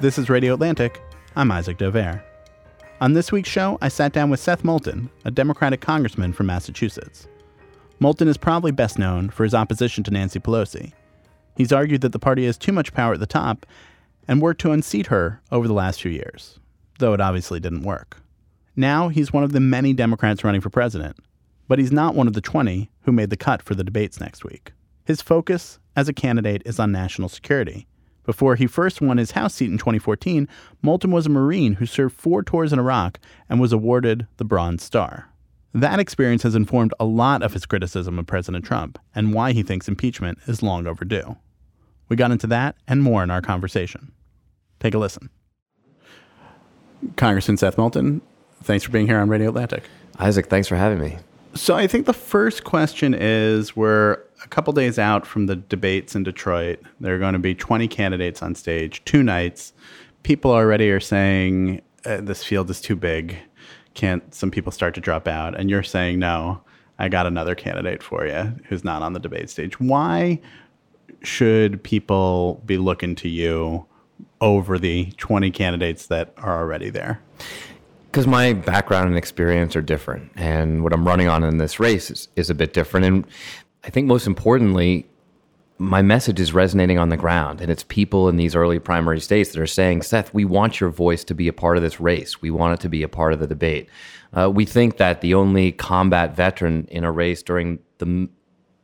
This is Radio Atlantic. I'm Isaac Dovere. On this week's show, I sat down with Seth Moulton, a Democratic congressman from Massachusetts. Moulton is probably best known for his opposition to Nancy Pelosi. He's argued that the party has too much power at the top and worked to unseat her over the last few years, though it obviously didn't work. Now he's one of the many Democrats running for president, but he's not one of the 20 who made the cut for the debates next week. His focus as a candidate is on national security before he first won his House seat in 2014, Moulton was a Marine who served four tours in Iraq and was awarded the Bronze Star. That experience has informed a lot of his criticism of President Trump and why he thinks impeachment is long overdue. We got into that and more in our conversation. Take a listen. Congressman Seth Moulton, thanks for being here on Radio Atlantic. Isaac, thanks for having me. So I think the first question is we're a couple days out from the debates in Detroit. There are going to be 20 candidates on stage, two nights. People already are saying uh, this field is too big. Can't some people start to drop out? And you're saying no. I got another candidate for you who's not on the debate stage. Why should people be looking to you over the 20 candidates that are already there? Because my background and experience are different, and what I'm running on in this race is, is a bit different. And I think most importantly, my message is resonating on the ground, and it's people in these early primary states that are saying, Seth, we want your voice to be a part of this race. We want it to be a part of the debate. Uh, we think that the only combat veteran in a race during the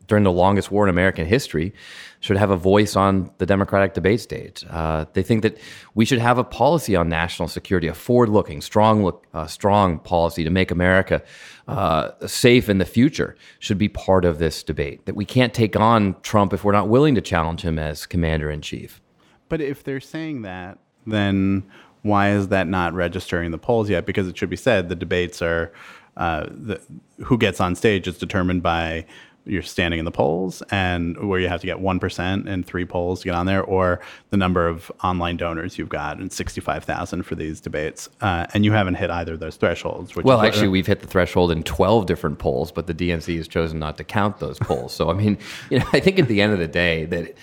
during the longest war in American history should have a voice on the Democratic debate stage. Uh, they think that we should have a policy on national security, a forward-looking, strong, look, uh, strong policy to make America uh, safe in the future. Should be part of this debate. That we can't take on Trump if we're not willing to challenge him as commander in chief. But if they're saying that, then why is that not registering the polls yet? Because it should be said the debates are. Uh, the, who gets on stage is determined by you're standing in the polls and where you have to get 1% in three polls to get on there or the number of online donors you've got and 65,000 for these debates uh, and you haven't hit either of those thresholds well actually we've hit the threshold in 12 different polls but the DNC has chosen not to count those polls. So I mean you know I think at the end of the day that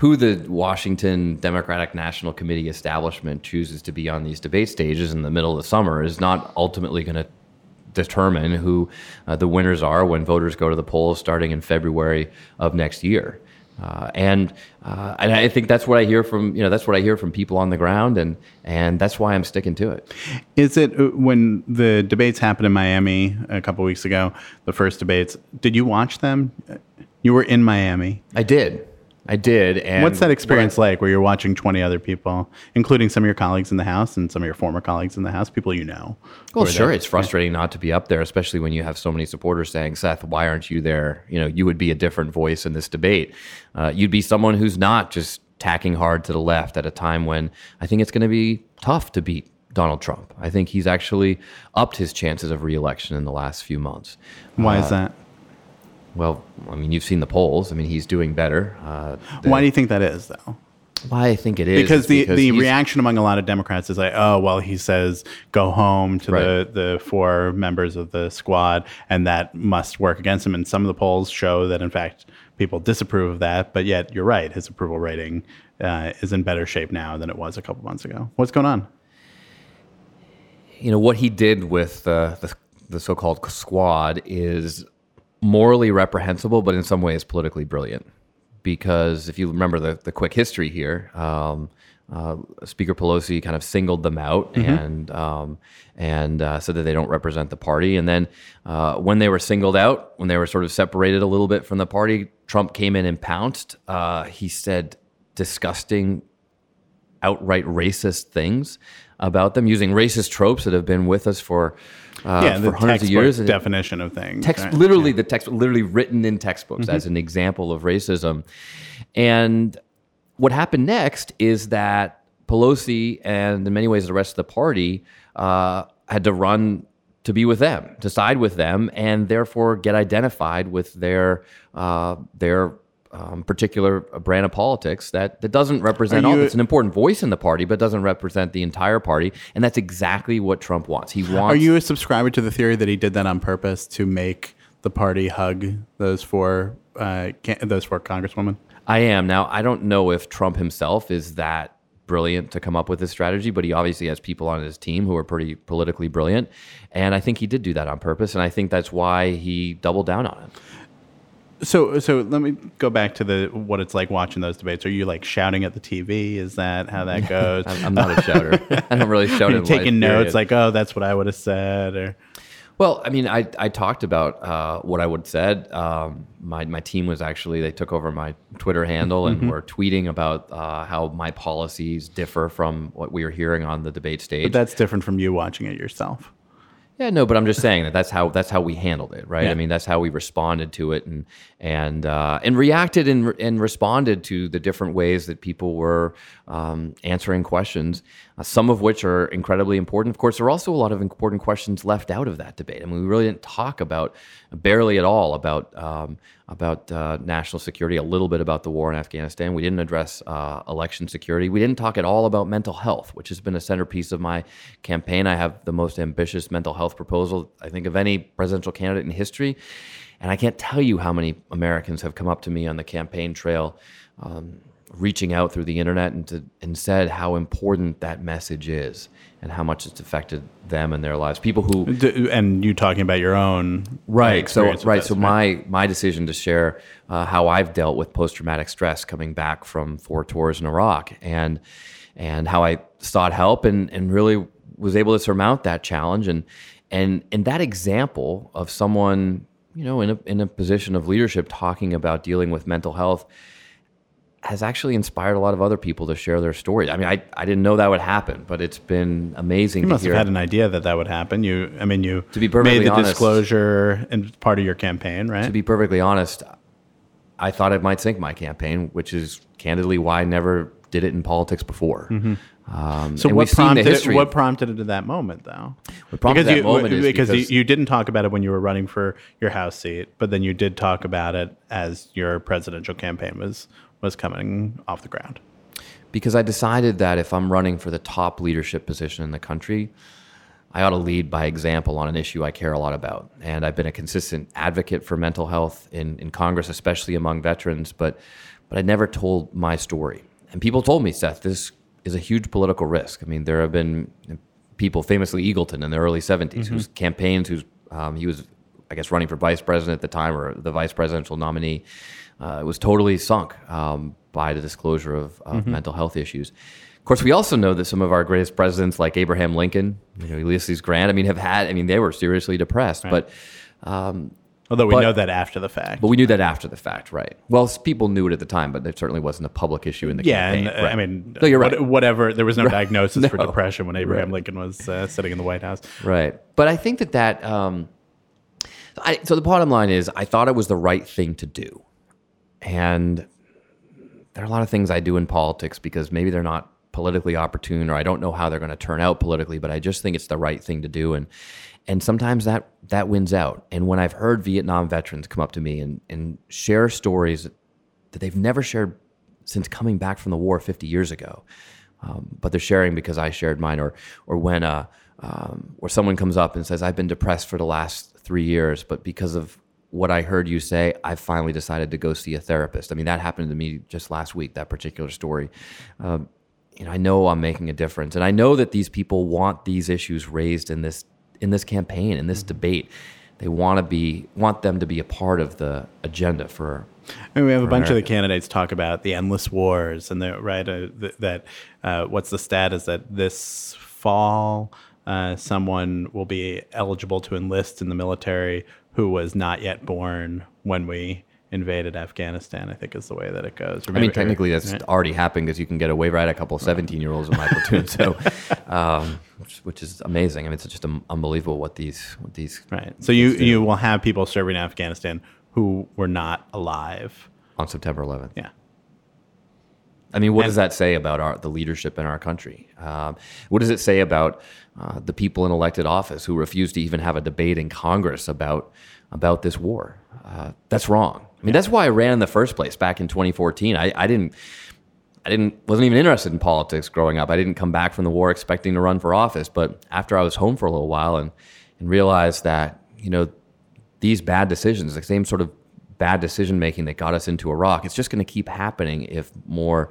who the Washington Democratic National Committee establishment chooses to be on these debate stages in the middle of the summer is not ultimately going to determine who uh, the winners are when voters go to the polls starting in February of next year. Uh, and uh, and I think that's what I hear from you know that's what I hear from people on the ground and and that's why I'm sticking to it. Is it uh, when the debates happened in Miami a couple weeks ago, the first debates? Did you watch them? You were in Miami. I did. I did. And what's that experience like, where you're watching 20 other people, including some of your colleagues in the House and some of your former colleagues in the House, people you know? Well, sure, there? it's frustrating not to be up there, especially when you have so many supporters saying, "Seth, why aren't you there?" You know, you would be a different voice in this debate. Uh, you'd be someone who's not just tacking hard to the left at a time when I think it's going to be tough to beat Donald Trump. I think he's actually upped his chances of reelection in the last few months. Why uh, is that? Well, I mean, you've seen the polls. I mean, he's doing better. Uh, Why do you think that is, though? Why I think it is because the because the reaction among a lot of Democrats is like, oh, well, he says go home to right. the the four members of the squad, and that must work against him. And some of the polls show that, in fact, people disapprove of that. But yet, you're right, his approval rating uh, is in better shape now than it was a couple months ago. What's going on? You know what he did with uh, the the so-called squad is morally reprehensible, but in some ways politically brilliant. Because if you remember the, the quick history here, um, uh, Speaker Pelosi kind of singled them out mm-hmm. and um, and uh, said that they don't represent the party. And then uh, when they were singled out, when they were sort of separated a little bit from the party, Trump came in and pounced. Uh, he said disgusting, outright racist things about them, using racist tropes that have been with us for uh, yeah, for hundreds of years. Definition of things. Text, right? literally, yeah. the text, literally written in textbooks mm-hmm. as an example of racism. And what happened next is that Pelosi and in many ways the rest of the party uh, had to run to be with them, to side with them, and therefore get identified with their uh, their um, particular brand of politics that, that doesn't represent all. It's an important voice in the party, but doesn't represent the entire party, and that's exactly what Trump wants. He wants. Are you a subscriber to the theory that he did that on purpose to make the party hug those four uh, can- those four congresswomen? I am now. I don't know if Trump himself is that brilliant to come up with this strategy, but he obviously has people on his team who are pretty politically brilliant, and I think he did do that on purpose, and I think that's why he doubled down on it. So, so let me go back to the what it's like watching those debates. Are you like shouting at the TV? Is that how that goes? I'm, I'm not a shouter. I don't really shout. Are you in live taking notes period. like, oh, that's what I would have said, or Well, I mean, I, I talked about uh, what I would have said. Um, my, my team was actually, they took over my Twitter handle and Mm-hmm. were tweeting about uh, how my policies differ from what we were hearing on the debate stage. but that's different from you watching it yourself. Yeah, no, but I'm just saying that that's how that's how we handled it, right? Yeah. I mean, that's how we responded to it and and uh, and reacted and and responded to the different ways that people were um, answering questions. Uh, some of which are incredibly important. Of course, there are also a lot of important questions left out of that debate. I mean, we really didn't talk about barely at all about um, about uh, national security. A little bit about the war in Afghanistan. We didn't address uh, election security. We didn't talk at all about mental health, which has been a centerpiece of my campaign. I have the most ambitious mental health proposal I think of any presidential candidate in history, and I can't tell you how many Americans have come up to me on the campaign trail. Um, reaching out through the internet and, to, and said how important that message is and how much it's affected them and their lives. People who and you talking about your own right. So right. so my my decision to share uh, how i've dealt with post-traumatic stress coming back from four tours in iraq and and how i sought help and and really was able to surmount that challenge. And and and that example of someone you know in a in a position of leadership talking about dealing with mental health has actually inspired a lot of other people to share their stories. I mean, I, I didn't know that would happen, but it's been amazing You to must have had an idea that that would happen. You, I mean, you To be perfectly made the honest- disclosure and part of your campaign, right? to be perfectly honest, I thought it might sink my campaign, which is candidly why I never did it in politics before. Um, Mm-hmm. so what we've seen the prompted it, what prompted it at that moment, though? What prompted that you, moment because, because- you didn't talk about it when you were running for your House seat, but then you did talk about it as your presidential campaign was was coming off the ground. because I decided that if I'm running for the top leadership position in the country, I ought to lead by example on an issue I care a lot about. And I've been a consistent advocate for mental health in, in Congress, especially among veterans, but but I never told my story. And people told me, Seth, this is a huge political risk. I mean, there have been people, famously Eagleton in the early 70s, whose campaigns, whose um, he was, I guess, running for vice president at the time or the vice presidential nominee, uh, was totally sunk um, by the disclosure of, of mental health issues. Of course, we also know that some of our greatest presidents, like Abraham Lincoln, you know, Ulysses Grant, I mean, have had, I mean, they were seriously depressed, but Although we But- know that after the fact. but we knew that after the fact, right? Well, people knew it at the time, but it certainly wasn't a public issue in the yeah, campaign. and uh, right. I mean, no, you're what- right. whatever. There was no diagnosis for depression when Abraham Right. Lincoln was uh, sitting in the White House. Right. But I think that that, um, I, so the bottom line is I thought it was the right thing to do. And there are a lot of things I do in politics because maybe they're not politically opportune or I don't know how they're going to turn out politically, but I just think it's the right thing to do. And, and sometimes that, that wins out. And when I've heard Vietnam veterans come up to me and, and share stories that they've never shared since coming back from the war 50 years ago, um, but they're sharing because I shared mine, or or when uh, um, or someone comes up and says, "I've been depressed for the last three years, but because of what I heard you say, I finally decided to go see a therapist." I mean, that happened to me just last week. That particular story. Um, you know, I know I'm making a difference, and I know that these people want these issues raised in this in this campaign, in this debate. They want to be want them to be a part of the agenda for I mean, we have a bunch of the candidates talk about the endless wars, and the right uh, th- that uh, what's the stat is that this fall uh, someone will be eligible to enlist in the military who was not yet born when we invaded Afghanistan. I think is the way that it goes. Or I mean, technically, that's right? already happened because you can get away right a couple of 17 year olds in my platoon. So, um, which, which is amazing. I mean, it's just um, unbelievable what these, what these right. So you you will have people serving in Afghanistan who were not alive. on September 11th. Yeah. I mean, what does that say about our, the leadership in our country? Um, what does it say about uh, the people in elected office who refuse to even have a debate in Congress about about this war? Uh, that's wrong. I mean, that's why I ran in the first place back in 2014. I, I didn't. I didn't wasn't even interested in politics growing up. I didn't come back from the war expecting to run for office. But after I was home for a little while and and realized that you know these bad decisions, the same sort of bad decision making that got us into Iraq, it's just going to keep happening if more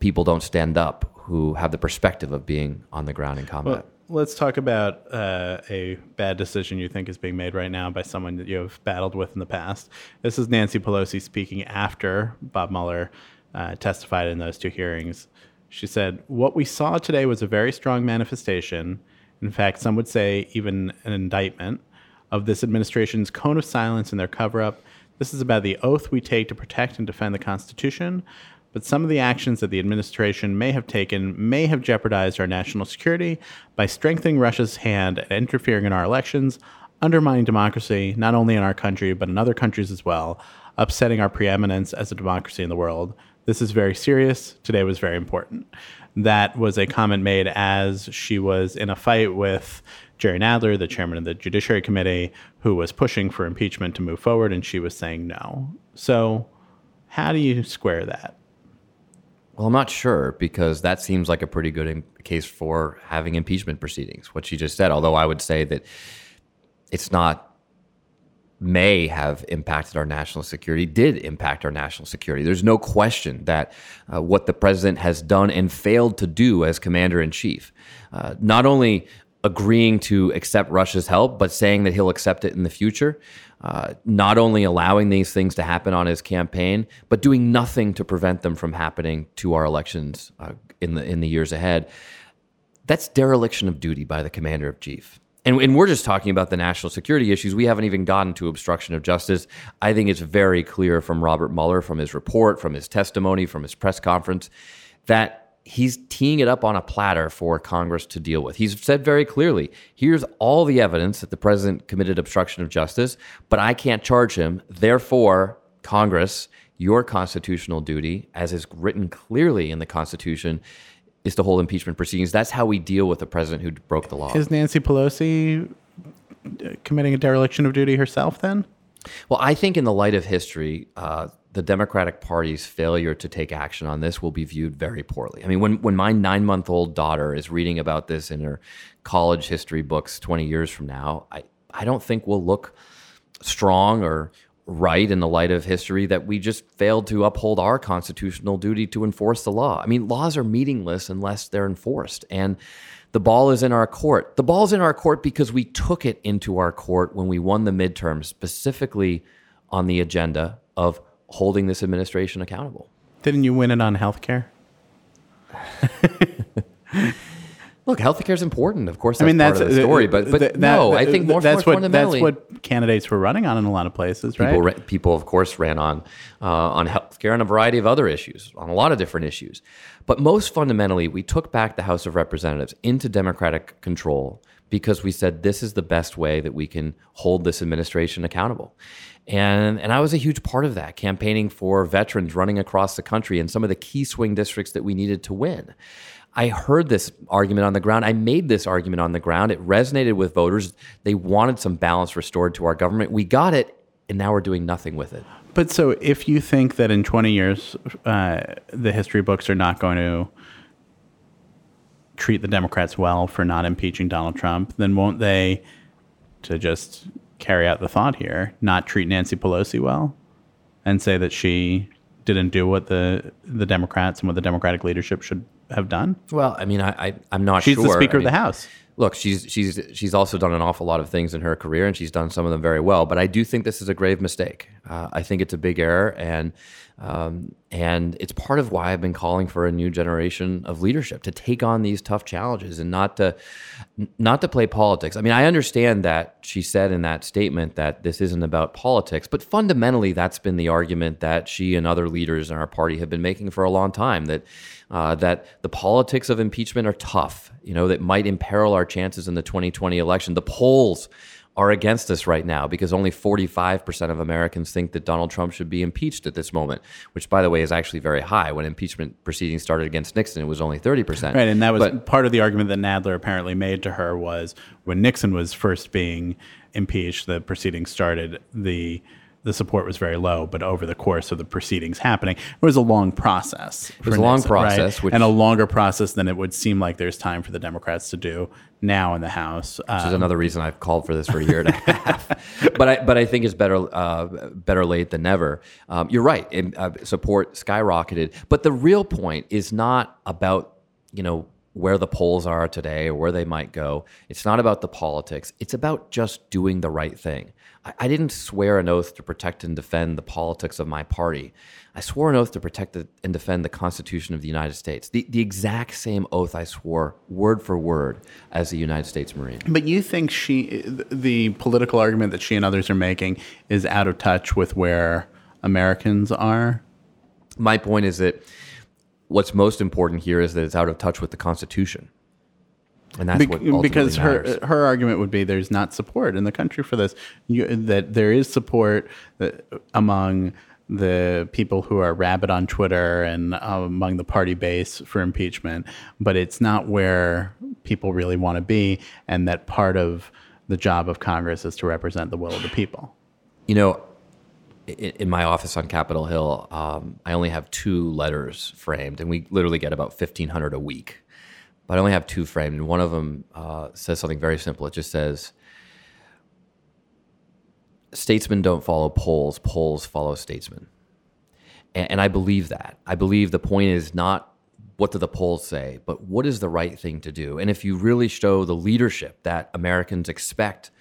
people don't stand up who have the perspective of being on the ground in combat. Well, let's talk about uh, a bad decision you think is being made right now by someone that you have battled with in the past. This is Nancy Pelosi speaking after Bob Mueller uh, testified in those two hearings. She said, What we saw today was a very strong manifestation. In fact, some would say even an indictment of this administration's cone of silence and their cover up. This is about the oath we take to protect and defend the Constitution. But some of the actions that the administration may have taken may have jeopardized our national security by strengthening Russia's hand and interfering in our elections, undermining democracy, not only in our country, but in other countries as well, upsetting our preeminence as a democracy in the world. This is very serious. Today was very important. That was a comment made as she was in a fight with Jerry Nadler, the chairman of the Judiciary Committee, who was pushing for impeachment to move forward, and she was saying no. So, how do you square that? Well, I'm not sure because that seems like a pretty good case for having impeachment proceedings, what she just said. Although I would say that it's not may have impacted our national security, did impact our national security. There's no question that uh, what the president has done and failed to do as commander in chief, uh, not only agreeing to accept Russia's help, but saying that he'll accept it in the future, uh, not only allowing these things to happen on his campaign, but doing nothing to prevent them from happening to our elections uh, in the in the years ahead. That's dereliction of duty by the commander of chief. And, and we're just talking about the national security issues. We haven't even gotten to obstruction of justice. I think it's very clear from Robert Mueller, from his report, from his testimony, from his press conference, that he's teeing it up on a platter for Congress to deal with. He's said very clearly here's all the evidence that the president committed obstruction of justice, but I can't charge him. Therefore, Congress, your constitutional duty, as is written clearly in the Constitution, is to hold impeachment proceedings. That's how we deal with a president who broke the law. Is Nancy Pelosi uh, committing a dereliction of duty herself then? Well, I think in the light of history, uh, the Democratic Party's failure to take action on this will be viewed very poorly. I mean, when, when my nine month old daughter is reading about this in her college history books 20 years from now, I, I don't think we'll look strong or right in the light of history that we just failed to uphold our constitutional duty to enforce the law. I mean, laws are meaningless unless they're enforced. And the ball is in our court. The ball's in our court because we took it into our court when we won the midterm, specifically on the agenda of holding this administration accountable. Didn't you win it on healthcare? Look, healthcare is important. Of course, that's I mean, that's part of the story. But, but th- no, that- I think more, that's more what fundamentally, that's what candidates were running on in a lot of places, right? people, ra- people of course, ran on uh, on healthcare and a variety of other issues, on a lot of different issues. But most fundamentally, we took back the House of Representatives into Democratic control because we said this is the best way that we can hold this administration accountable. And, and I was a huge part of that, campaigning for veterans running across the country in some of the key swing districts that we needed to win. I heard this argument on the ground. I made this argument on the ground. It resonated with voters. They wanted some balance restored to our government. We got it, and now we're doing nothing with it. But so, if you think that in 20 years, uh, the history books are not going to treat the Democrats well for not impeaching Donald Trump, then won't they, to just carry out the thought here, not treat Nancy Pelosi well and say that she didn't do what the the Democrats and what the Democratic leadership should have done? Well, I mean, I, I I'm not sure. She's sure. the Speaker I of the House. Look, she's she's she's also done an awful lot of things in her career, and she's done some of them very well. But I do think this is a grave mistake. Uh, I think it's a big error, and um, and it's part of why I've been calling for a new generation of leadership to take on these tough challenges and not to not to play politics. I mean, I understand that she said in that statement that this isn't about politics, but fundamentally, that's been the argument that she and other leaders in our party have been making for a long time. That uh, that the politics of impeachment are tough, you know, that might imperil our chances in the 2020 election. The polls are against us right now because only 45% of Americans think that Donald Trump should be impeached at this moment, which, by the way, is actually very high. When impeachment proceedings started against Nixon, it was only 30%. Right, and that was But- part of the argument that Nadler apparently made to her was when Nixon was first being impeached, the proceedings started, the the support was very low, but over the course of the proceedings happening, it was a long process. It was a long process, which- and a longer process than it would seem like there's time for the Democrats to do now in the House. which Uh, is another reason I've called for this for a year and a half. but I but I think it's better uh, better late than never. Um, you're right. uh, support skyrocketed, but the real point is not about you know where the polls are today or where they might go. It's not about the politics. It's about just doing the right thing. I, I didn't swear an oath to protect and defend the politics of my party. I swore an oath to protect the, and defend the Constitution of the United States. The, the exact same oath I swore, word for word, as a United States Marine. But you think she, the political argument that she and others are making, is out of touch with where Americans are? my point is that what's most important here is that it's out of touch with the Constitution, and that's what ultimately because her matters. her argument would be there's not support in the country for this. You, that there is support that, among the people who are rabid on Twitter and uh, among the party base for impeachment, but it's not where people really want to be, and that part of the job of Congress is to represent the will of the people. You know, in, in my office on Capitol Hill, um, I only have two letters framed, and we literally get about fifteen hundred a week. But I only have two framed, and one of them uh, says something very simple. It just says, "Statesmen don't follow polls; polls follow statesmen." And, and I believe that. I believe the point is not what do the polls say, but what is the right thing to do. And if you really show the leadership that Americans expect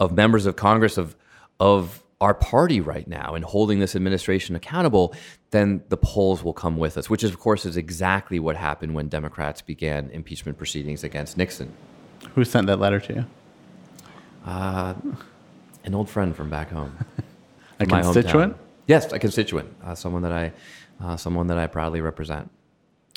of members of Congress of of our party right now and holding this administration accountable, then the polls will come with us, which is, of course is exactly what happened when Democrats began impeachment proceedings against Nixon. Who sent that letter to you? An old friend from back home. A constituent? hometown. Yes, a constituent, uh, someone that I, uh, someone that I proudly represent.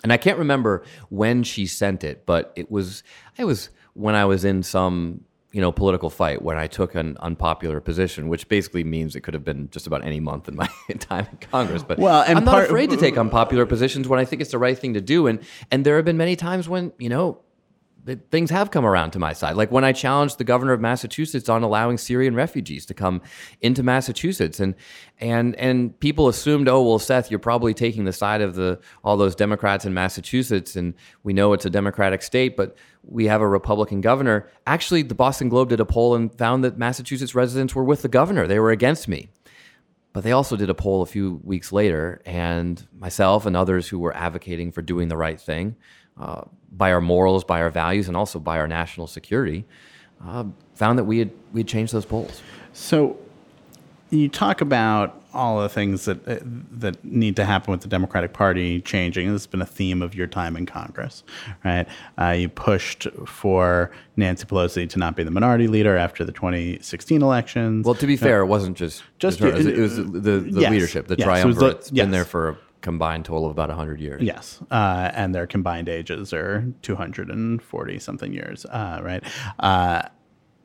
And I can't remember when she sent it, but it was, it was when I was in some, you know, political fight when I took an unpopular position, which basically means it could have been just about any month in my time in Congress. But Well, I'm not part- afraid to take unpopular positions when I think it's the right thing to do. And and there have been many times when you know that things have come around to my side. Like when I challenged the governor of Massachusetts on allowing Syrian refugees to come into Massachusetts, and and and people assumed, oh well, Seth, you're probably taking the side of the all those Democrats in Massachusetts, and we know it's a Democratic state, but we have a Republican governor. Actually, the Boston Globe did a poll and found that Massachusetts residents were with the governor; they were against me. But they also did a poll a few weeks later, and myself and others who were advocating for doing the right thing uh, by our morals, by our values, and also by our national security, uh, found that we had we had changed those polls. So you talk about all the things that uh, that need to happen with the Democratic Party changing. This has been a theme of your time in Congress, right? Uh, you pushed for Nancy Pelosi to not be the minority leader after the 2016 elections. Well, to be fair, it wasn't just Just- it was, it was the, the, the Yes. leadership, the Yes, it triumvirate. the- it's yes. been there for a combined total of about hundred years. Yes, uh, and their combined ages are 240 something years, uh, right? Uh,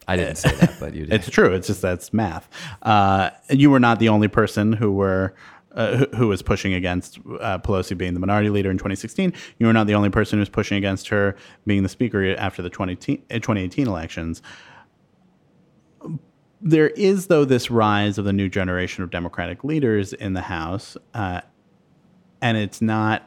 I didn't say that, but you did. It's true. It's just that's math. Uh, you were not the only person who were. Uh, who, who was pushing against uh, Pelosi being the minority leader in 2016? You were not the only person who was pushing against her being the speaker after the 20, 2018 elections. There is, though, this rise of the new generation of Democratic leaders in the House, uh, and it's not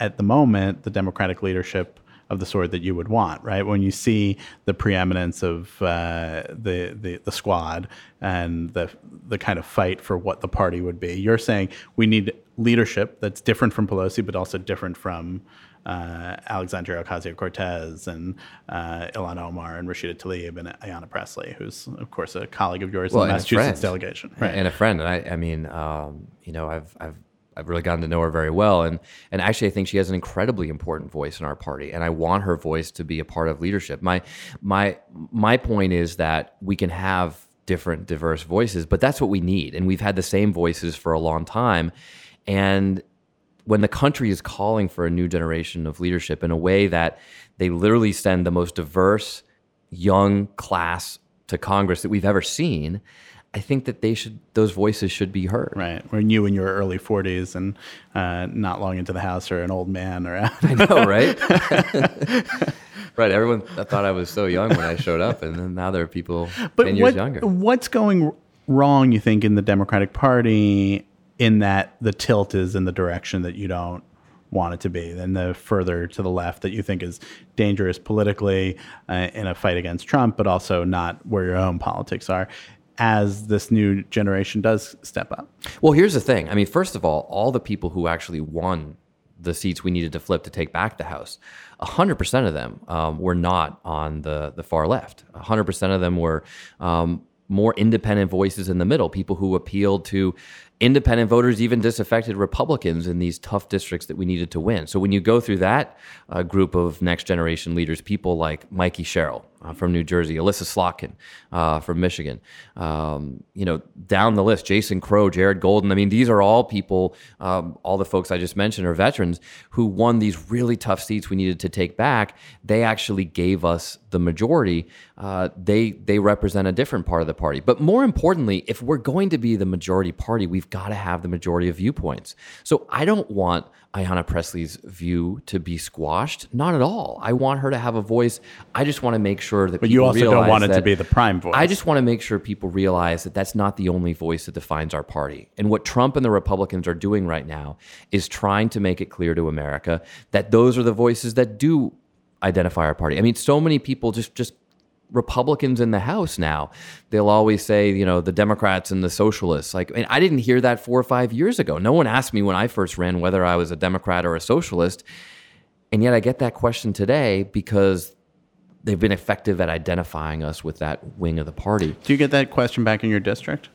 at the moment the Democratic leadership of the sort that you would want, right? When you see the preeminence of uh, the, the the squad and the the kind of fight for what the party would be, you're saying we need leadership that's different from Pelosi, but also different from uh, Alexandria Ocasio Cortez and uh, Ilhan Omar and Rashida Tlaib and Ayanna Pressley, who's of course a colleague of yours Well, in the Massachusetts delegation, right? and a friend. And I, I mean, um, you know, I've, I've, I've really gotten to know her very well, and and actually, I think she has an incredibly important voice in our party, and I want her voice to be a part of leadership. My, my, my point is that we can have different, diverse voices, but that's what we need, and we've had the same voices for a long time, and when the country is calling for a new generation of leadership in a way that they literally send the most diverse young class to Congress that we've ever seen, I think that they should those voices should be heard. Right. When you in your early 40s and uh, not long into the house or an old man or I know, right? right. Everyone thought I was so young when I showed up, and then now there are people ten years what, younger. What's going wrong, you think, in the Democratic Party in that the tilt is in the direction that you don't want it to be, and the further to the left that you think is dangerous politically uh, in a fight against Trump, but also not where your own politics are as this new generation does step up? Well, here's the thing. I mean, first of all, all the people who actually won the seats we needed to flip to take back the House, 100% of them um, were not on the, the far left. 100% of them were um, more independent voices in the middle, people who appealed to independent voters, even disaffected Republicans in these tough districts that we needed to win. So when you go through that uh, group of next generation leaders, people like Mikey Sherrill uh, from New Jersey, Elissa Slotkin uh, from Michigan, um, you know, down the list, Jason Crow, Jared Golden. I mean, these are all people, um, all the folks I just mentioned are veterans who won these really tough seats we needed to take back. They actually gave us the majority. Uh, they they represent a different part of the party. But more importantly, if we're going to be the majority party, we've got to have the majority of viewpoints. So I don't want Ayanna Pressley's view to be squashed. Not at all. I want her to have a voice. I just want to make sure that. But you also don't want it to be the prime voice. I just want to make sure people realize that that's not the only voice that defines our party. And what Trump and the Republicans are doing right now is trying to make it clear to America that those are the voices that do identify our party. I mean, so many people just just Republicans in the House now. They'll always say, you know, the Democrats and the socialists. Like, I, mean, I didn't hear that four or five years ago. No one asked me when I first ran whether I was a Democrat or a socialist. And yet I get that question today because they've been effective at identifying us with that wing of the party. Do you get that question back in your district?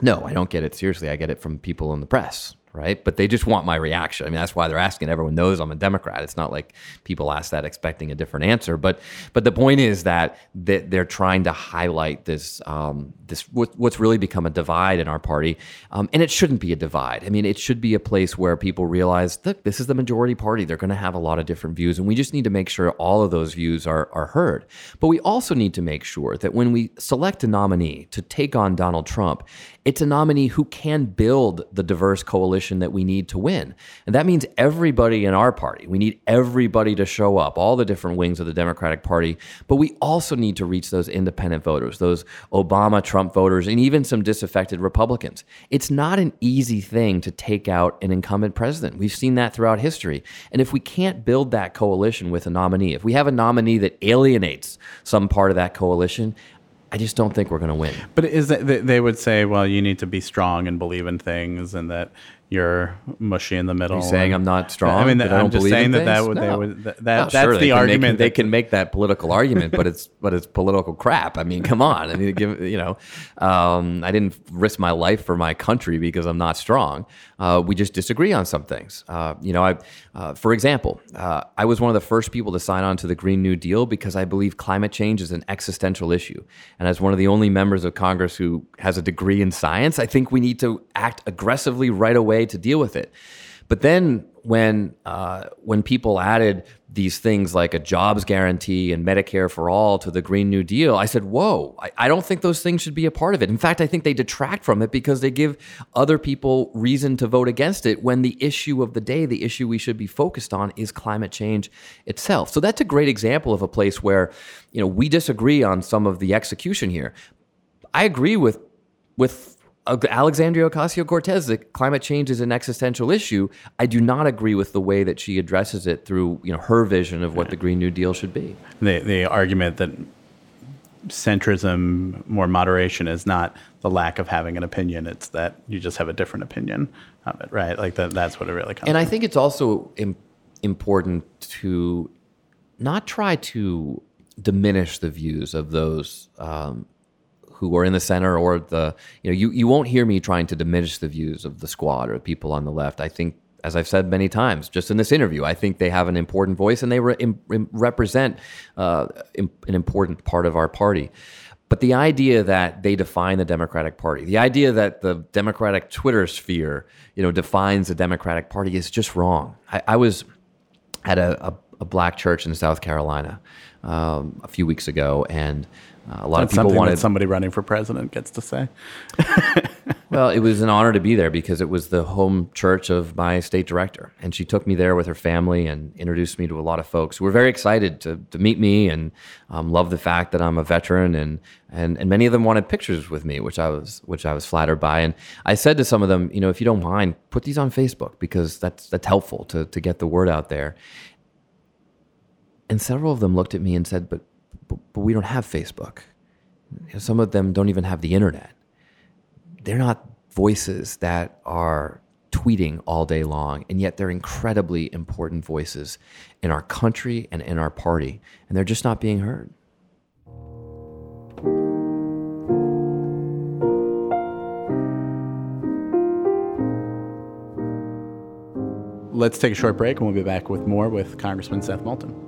No, I don't get it seriously. I get it from people in the press right? But they just want my reaction. I mean, that's why they're asking. Everyone knows I'm a Democrat. It's not like people ask that expecting a different answer. But but the point is that they're trying to highlight this um, this what's really become a divide in our party, um, and it shouldn't be a divide. I mean, it should be a place where people realize, look, this is the majority party. They're going to have a lot of different views, and we just need to make sure all of those views are are heard. But we also need to make sure that when we select a nominee to take on Donald Trump, it's a nominee who can build the diverse coalition that we need to win. And that means everybody in our party. We need everybody to show up, all the different wings of the Democratic Party. But we also need to reach those independent voters, those Obama Trump voters, and even some disaffected Republicans. It's not an easy thing to take out an incumbent president. We've seen that throughout history. And if we can't build that coalition with a nominee, if we have a nominee that alienates some part of that coalition, I just don't think we're going to win. But is that they would say, well, you need to be strong and believe in things, and that you're mushy in the middle. You're saying I'm not strong. I mean, that I I'm just saying that that would, no. they would that, well, that's sure, the argument. Make, that, they can make that political argument, but it's but it's political crap. I mean, come on. I mean, give you know, um, I didn't risk my life for my country because I'm not strong. Uh, we just disagree on some things. Uh, you know, I, uh, for example, uh, I was one of the first people to sign on to the Green New Deal because I believe climate change is an existential issue, and as one of the only members of Congress who has a degree in science, I think we need to act aggressively right away to deal with it. But then when uh, when people added these things like a jobs guarantee and Medicare for all to the Green New Deal, I said, "Whoa! I, I, don't think those things should be a part of it. In fact, I think they detract from it because they give other people reason to vote against it. When the issue of the day, the issue we should be focused on, is climate change itself. So that's a great example of a place where you know we disagree on some of the execution here. I agree with with Alexandria Ocasio Cortez that climate change is an existential issue. I do not agree with the way that she addresses it through you know her vision of what the Green New Deal should be. The the argument that centrism, more moderation, is not the lack of having an opinion; it's that you just have a different opinion of it, right? Like that. That's what it really comes. And to. I think it's also Im- important to not try to diminish the views of those um, who are in the center or the you know you, you won't hear me trying to diminish the views of the squad or the people on the left i think as i've said many times just in this interview i think they have an important voice and they re- Im- represent uh, Im- an important part of our party but the idea that they define the Democratic Party, the idea that the Democratic Twitter sphere, you know, defines the Democratic Party is just wrong. I, I was at a, a a black church in South Carolina um, a few weeks ago, and uh, a lot That's of people wanted. somebody running for president gets to say. Well, it was an honor to be there because it was the home church of my state director. And she took me there with her family and introduced me to a lot of folks who were very excited to, to meet me and um, love the fact that I'm a veteran. And, and, and many of them wanted pictures with me, which I, was, which I was flattered by. And I said to some of them, you know, if you don't mind, put these on Facebook because that's, that's helpful to, to get the word out there. And several of them looked at me and said, but, but, but we don't have Facebook. You know, some of them don't even have the internet they're not voices that are tweeting all day long, and yet they're incredibly important voices in our country and in our party, and they're just not being heard. Let's take a short break and we'll be back with more with Congressman Seth Moulton.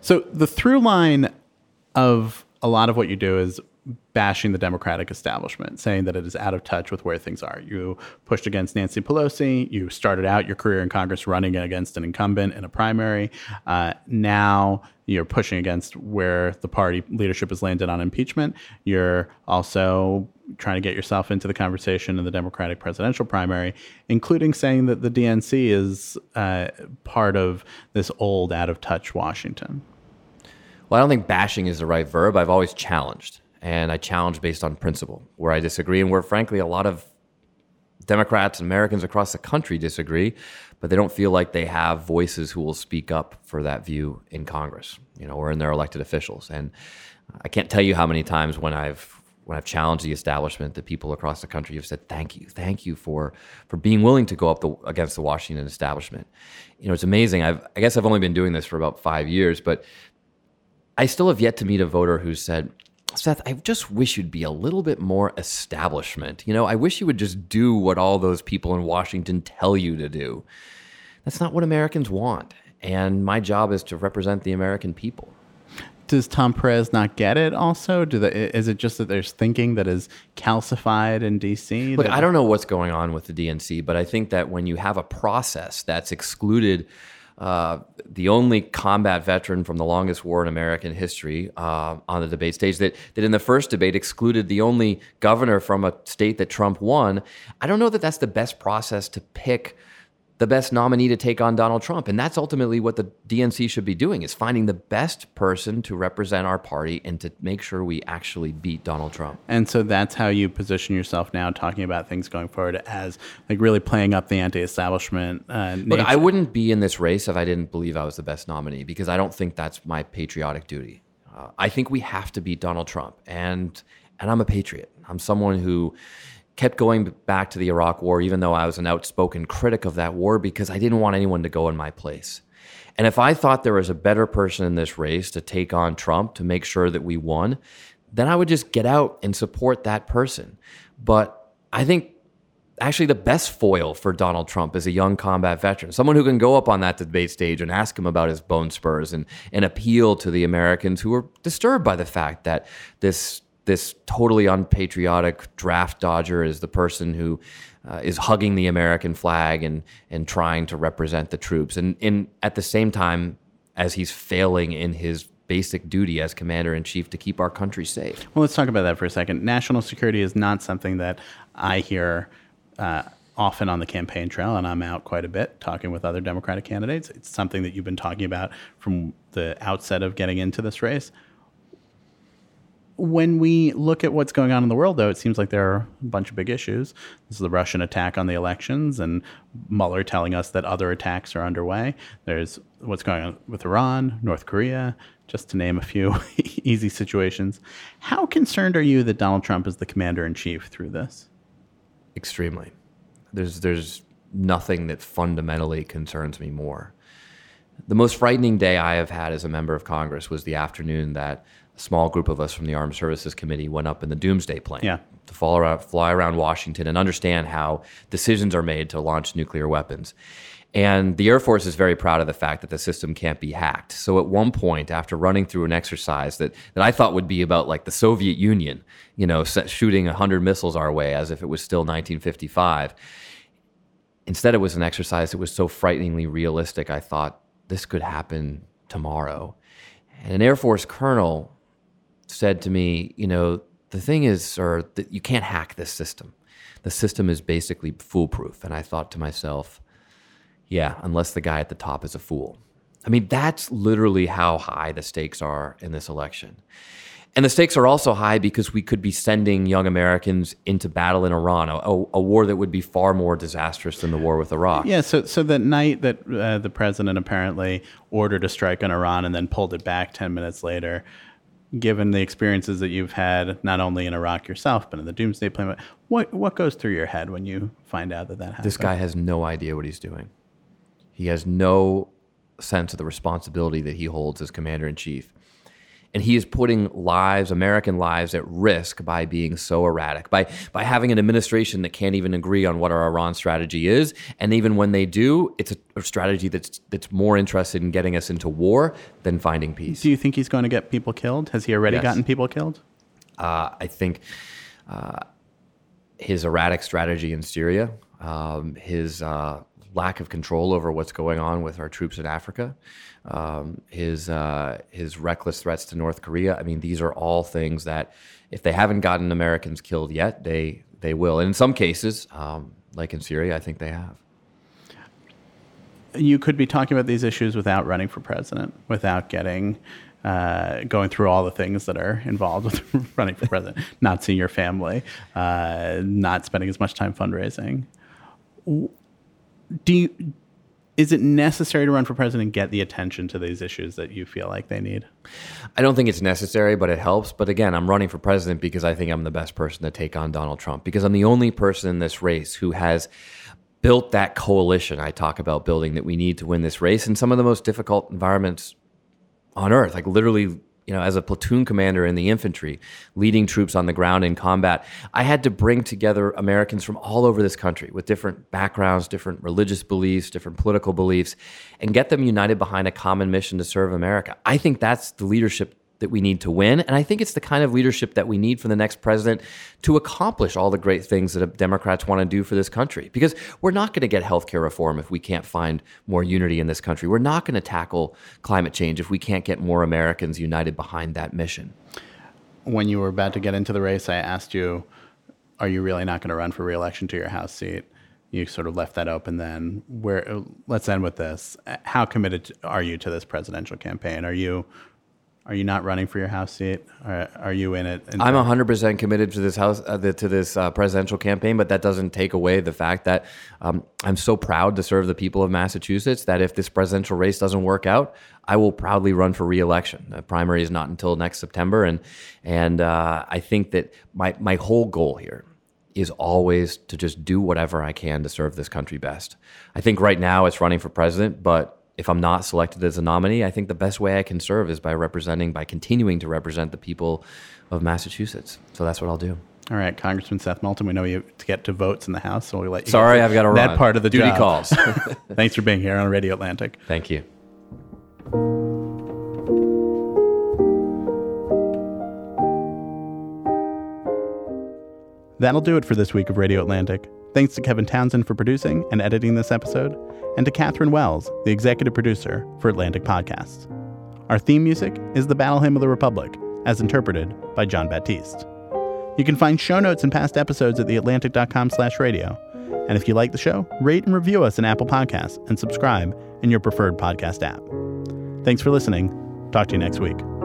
So the through line of a lot of what you do is bashing the Democratic establishment, saying that it is out of touch with where things are. You pushed against Nancy Pelosi. You started out your career in Congress running against an incumbent in a primary. Uh, now you're pushing against where the party leadership has landed on impeachment. You're also trying to get yourself into the conversation in the Democratic presidential primary, including saying that the DNC is uh, part of this old, out of touch Washington. Well, I don't think bashing is the right verb. I've always challenged, and I challenge based on principle, where I disagree, and where, frankly, a lot of Democrats and Americans across the country disagree, but they don't feel like they have voices who will speak up for that view in Congress, you know, or in their elected officials. And I can't tell you how many times when I've when I've challenged the establishment, the people across the country have said, "Thank you, thank you for for being willing to go up the, against the Washington establishment." You know, it's amazing. I've, I guess I've only been doing this for about five years, but I still have yet to meet a voter who said, Seth, I just wish you'd be a little bit more establishment. You know, I wish you would just do what all those people in Washington tell you to do. That's not what Americans want. And my job is to represent the American people. Does Tom Perez not get it also? Do the, is it just that there's thinking that is calcified in DC? Look, I don't know what's going on with the DNC, but I think that when you have a process that's excluded uh, the only combat veteran from the longest war in American history uh, on the debate stage, that, that in the first debate excluded the only governor from a state that Trump won, I don't know that that's the best process to pick the best nominee to take on Donald Trump. And that's ultimately what the DNC should be doing is finding the best person to represent our party and to make sure we actually beat Donald Trump. And so that's how you position yourself now, talking about things going forward as like really playing up the anti-establishment. Uh, Look. I wouldn't be in this race if I didn't believe I was the best nominee because I don't think that's my patriotic duty. Uh, I think we have to beat Donald Trump, and and I'm a patriot. I'm someone who kept going back to the Iraq War, even though I was an outspoken critic of that war, because I didn't want anyone to go in my place. And if I thought there was a better person in this race to take on Trump to make sure that we won, then I would just get out and support that person. But I think actually the best foil for Donald Trump is a young combat veteran, someone who can go up on that debate stage and ask him about his bone spurs and, and appeal to the Americans who are disturbed by the fact that this this totally unpatriotic draft dodger is the person who uh, is hugging the American flag and and trying to represent the troops and in at the same time as he's failing in his basic duty as commander in chief to keep our country safe. Well, let's talk about that for a second. National security is not something that I hear uh, often on the campaign trail, and I'm out quite a bit talking with other Democratic candidates. It's something that you've been talking about from the outset of getting into this race. When we look at what's going on in the world, though, it seems like there are a bunch of big issues. This is the Russian attack on the elections, and Mueller telling us that other attacks are underway. There's what's going on with Iran, North Korea, just to name a few easy situations. How concerned are you that Donald Trump is the commander in chief through this? Extremely. There's there's nothing that fundamentally concerns me more. The most frightening day I have had as a member of Congress was the afternoon that small group of us from the Armed Services Committee went up in the Doomsday plane Yeah. to fall around, fly around Washington and understand how decisions are made to launch nuclear weapons. And the Air Force is very proud of the fact that the system can't be hacked. So at one point, after running through an exercise that, that I thought would be about like the Soviet Union, you know, set, shooting 100 missiles our way as if it was still 1955, instead it was an exercise that was so frighteningly realistic, I thought this could happen tomorrow. And an Air Force colonel said to me, you know, the thing is, sir, that you can't hack this system. The system is basically foolproof. And I thought to myself, yeah, unless the guy at the top is a fool. I mean, that's literally how high the stakes are in this election. And the stakes are also high because we could be sending young Americans into battle in Iran, a, a war that would be far more disastrous than the war with Iraq. Yeah, so so the night that uh, the president apparently ordered a strike on Iran and then pulled it back 10 minutes later, given the experiences that you've had not only in Iraq yourself but in the Doomsday plane, what what goes through your head when you find out that that happened? This guy has no idea what he's doing. He has no sense of the responsibility that he holds as commander in chief. And he is putting lives, American lives, at risk by being so erratic, by, by having an administration that can't even agree on what our Iran strategy is. And even when they do, it's a, a strategy that's, that's more interested in getting us into war than finding peace. Do you think he's going to get people killed? Has he already Yes. gotten people killed? Uh, I think uh, his erratic strategy in Syria, um, his uh, lack of control over what's going on with our troops in Africa, um, his uh, his reckless threats to North Korea. I mean, these are all things that, if they haven't gotten Americans killed yet, they they will. And in some cases, um, like in Syria, I think they have. you could be talking about these issues without running for president, without getting uh, going through all the things that are involved with running for president, not seeing your family, uh, not spending as much time fundraising. Do you? Is it necessary to run for president and get the attention to these issues that you feel like they need? I don't think it's necessary, but it helps. But again, I'm running for president because I think I'm the best person to take on Donald Trump because I'm the only person in this race who has built that coalition I talk about building that we need to win this race in some of the most difficult environments on earth. Like literally, you know, as a platoon commander in the infantry, leading troops on the ground in combat, I had to bring together Americans from all over this country with different backgrounds, different religious beliefs, different political beliefs, and get them united behind a common mission to serve America. I think that's the leadership that we need to win. And I think it's the kind of leadership that we need for the next president to accomplish all the great things that Democrats want to do for this country. Because we're not going to get healthcare reform if we can't find more unity in this country. We're not going to tackle climate change if we can't get more Americans united behind that mission. When you were about to get into the race, I asked you, "Are you really not going to run for reelection to your House seat?" You sort of left that open. Then, where? Let's end with this. How committed are you to this presidential campaign? Are you Are you not running for your House seat? Are, are you in it? I'm 100% committed to this house uh, the, to this uh, presidential campaign, but that doesn't take away the fact that um, I'm so proud to serve the people of Massachusetts that if this presidential race doesn't work out, I will proudly run for reelection. The primary is not until next September, and and uh, I think that my my whole goal here is always to just do whatever I can to serve this country best. I think right now it's running for president, but if I'm not selected as a nominee, I think the best way I can serve is by representing, by continuing to represent the people of Massachusetts. So that's what I'll do. All right, Congressman Seth Moulton, we know you to get to votes in the House, so we'll let you. Sorry, I've got to that run. part of the Duty job. calls. Thanks for being here on Radio Atlantic. Thank you. That'll do it for this week of Radio Atlantic. Thanks to Kevin Townsend for producing and editing this episode, and to Katherine Wells, the executive producer for Atlantic Podcasts. Our theme music is the Battle Hymn of the Republic, as interpreted by Jon Batiste. You can find show notes and past episodes at theatlantic.com slash radio. And if you like the show, rate and review us in Apple Podcasts and subscribe in your preferred podcast app. Thanks for listening. Talk to you next week.